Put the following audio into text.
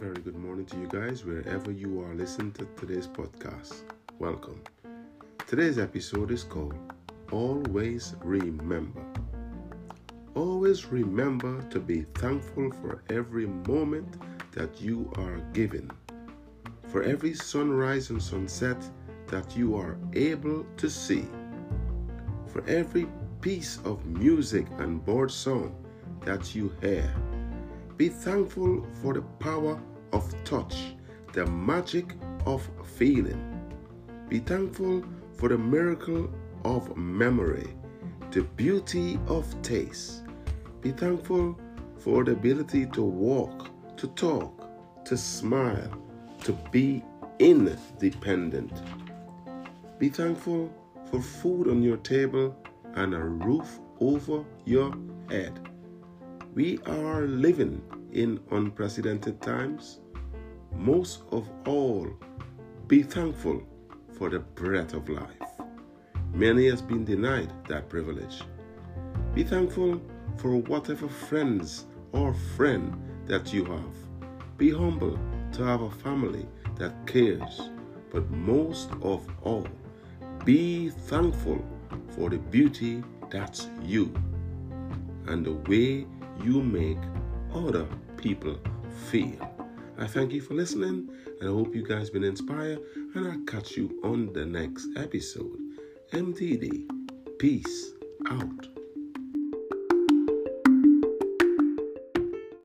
to you guys wherever you are listening to today's podcast. Welcome. Today's episode is called Always Remember. Always remember to be thankful for every moment that you are given, for every sunrise and sunset that you are able to see, for every piece of music and bird song that you hear. Be thankful for the power of touch, the magic of feeling. Be thankful for the miracle of memory, the beauty of taste. Be thankful for the ability to walk, to talk, to smile, to be independent. Be thankful for food on your table and a roof over your head. We are living in unprecedented times. Most of all, be thankful for the breath of life. Many has been denied that privilege. Be thankful for whatever friends or friend that you have. Be humble to have a family that cares, but most of all, be thankful for the beauty that's you and the way you make other people feel. I thank you for listening and I hope you guys been inspired and I'll catch you on the next episode. MTD. Peace out.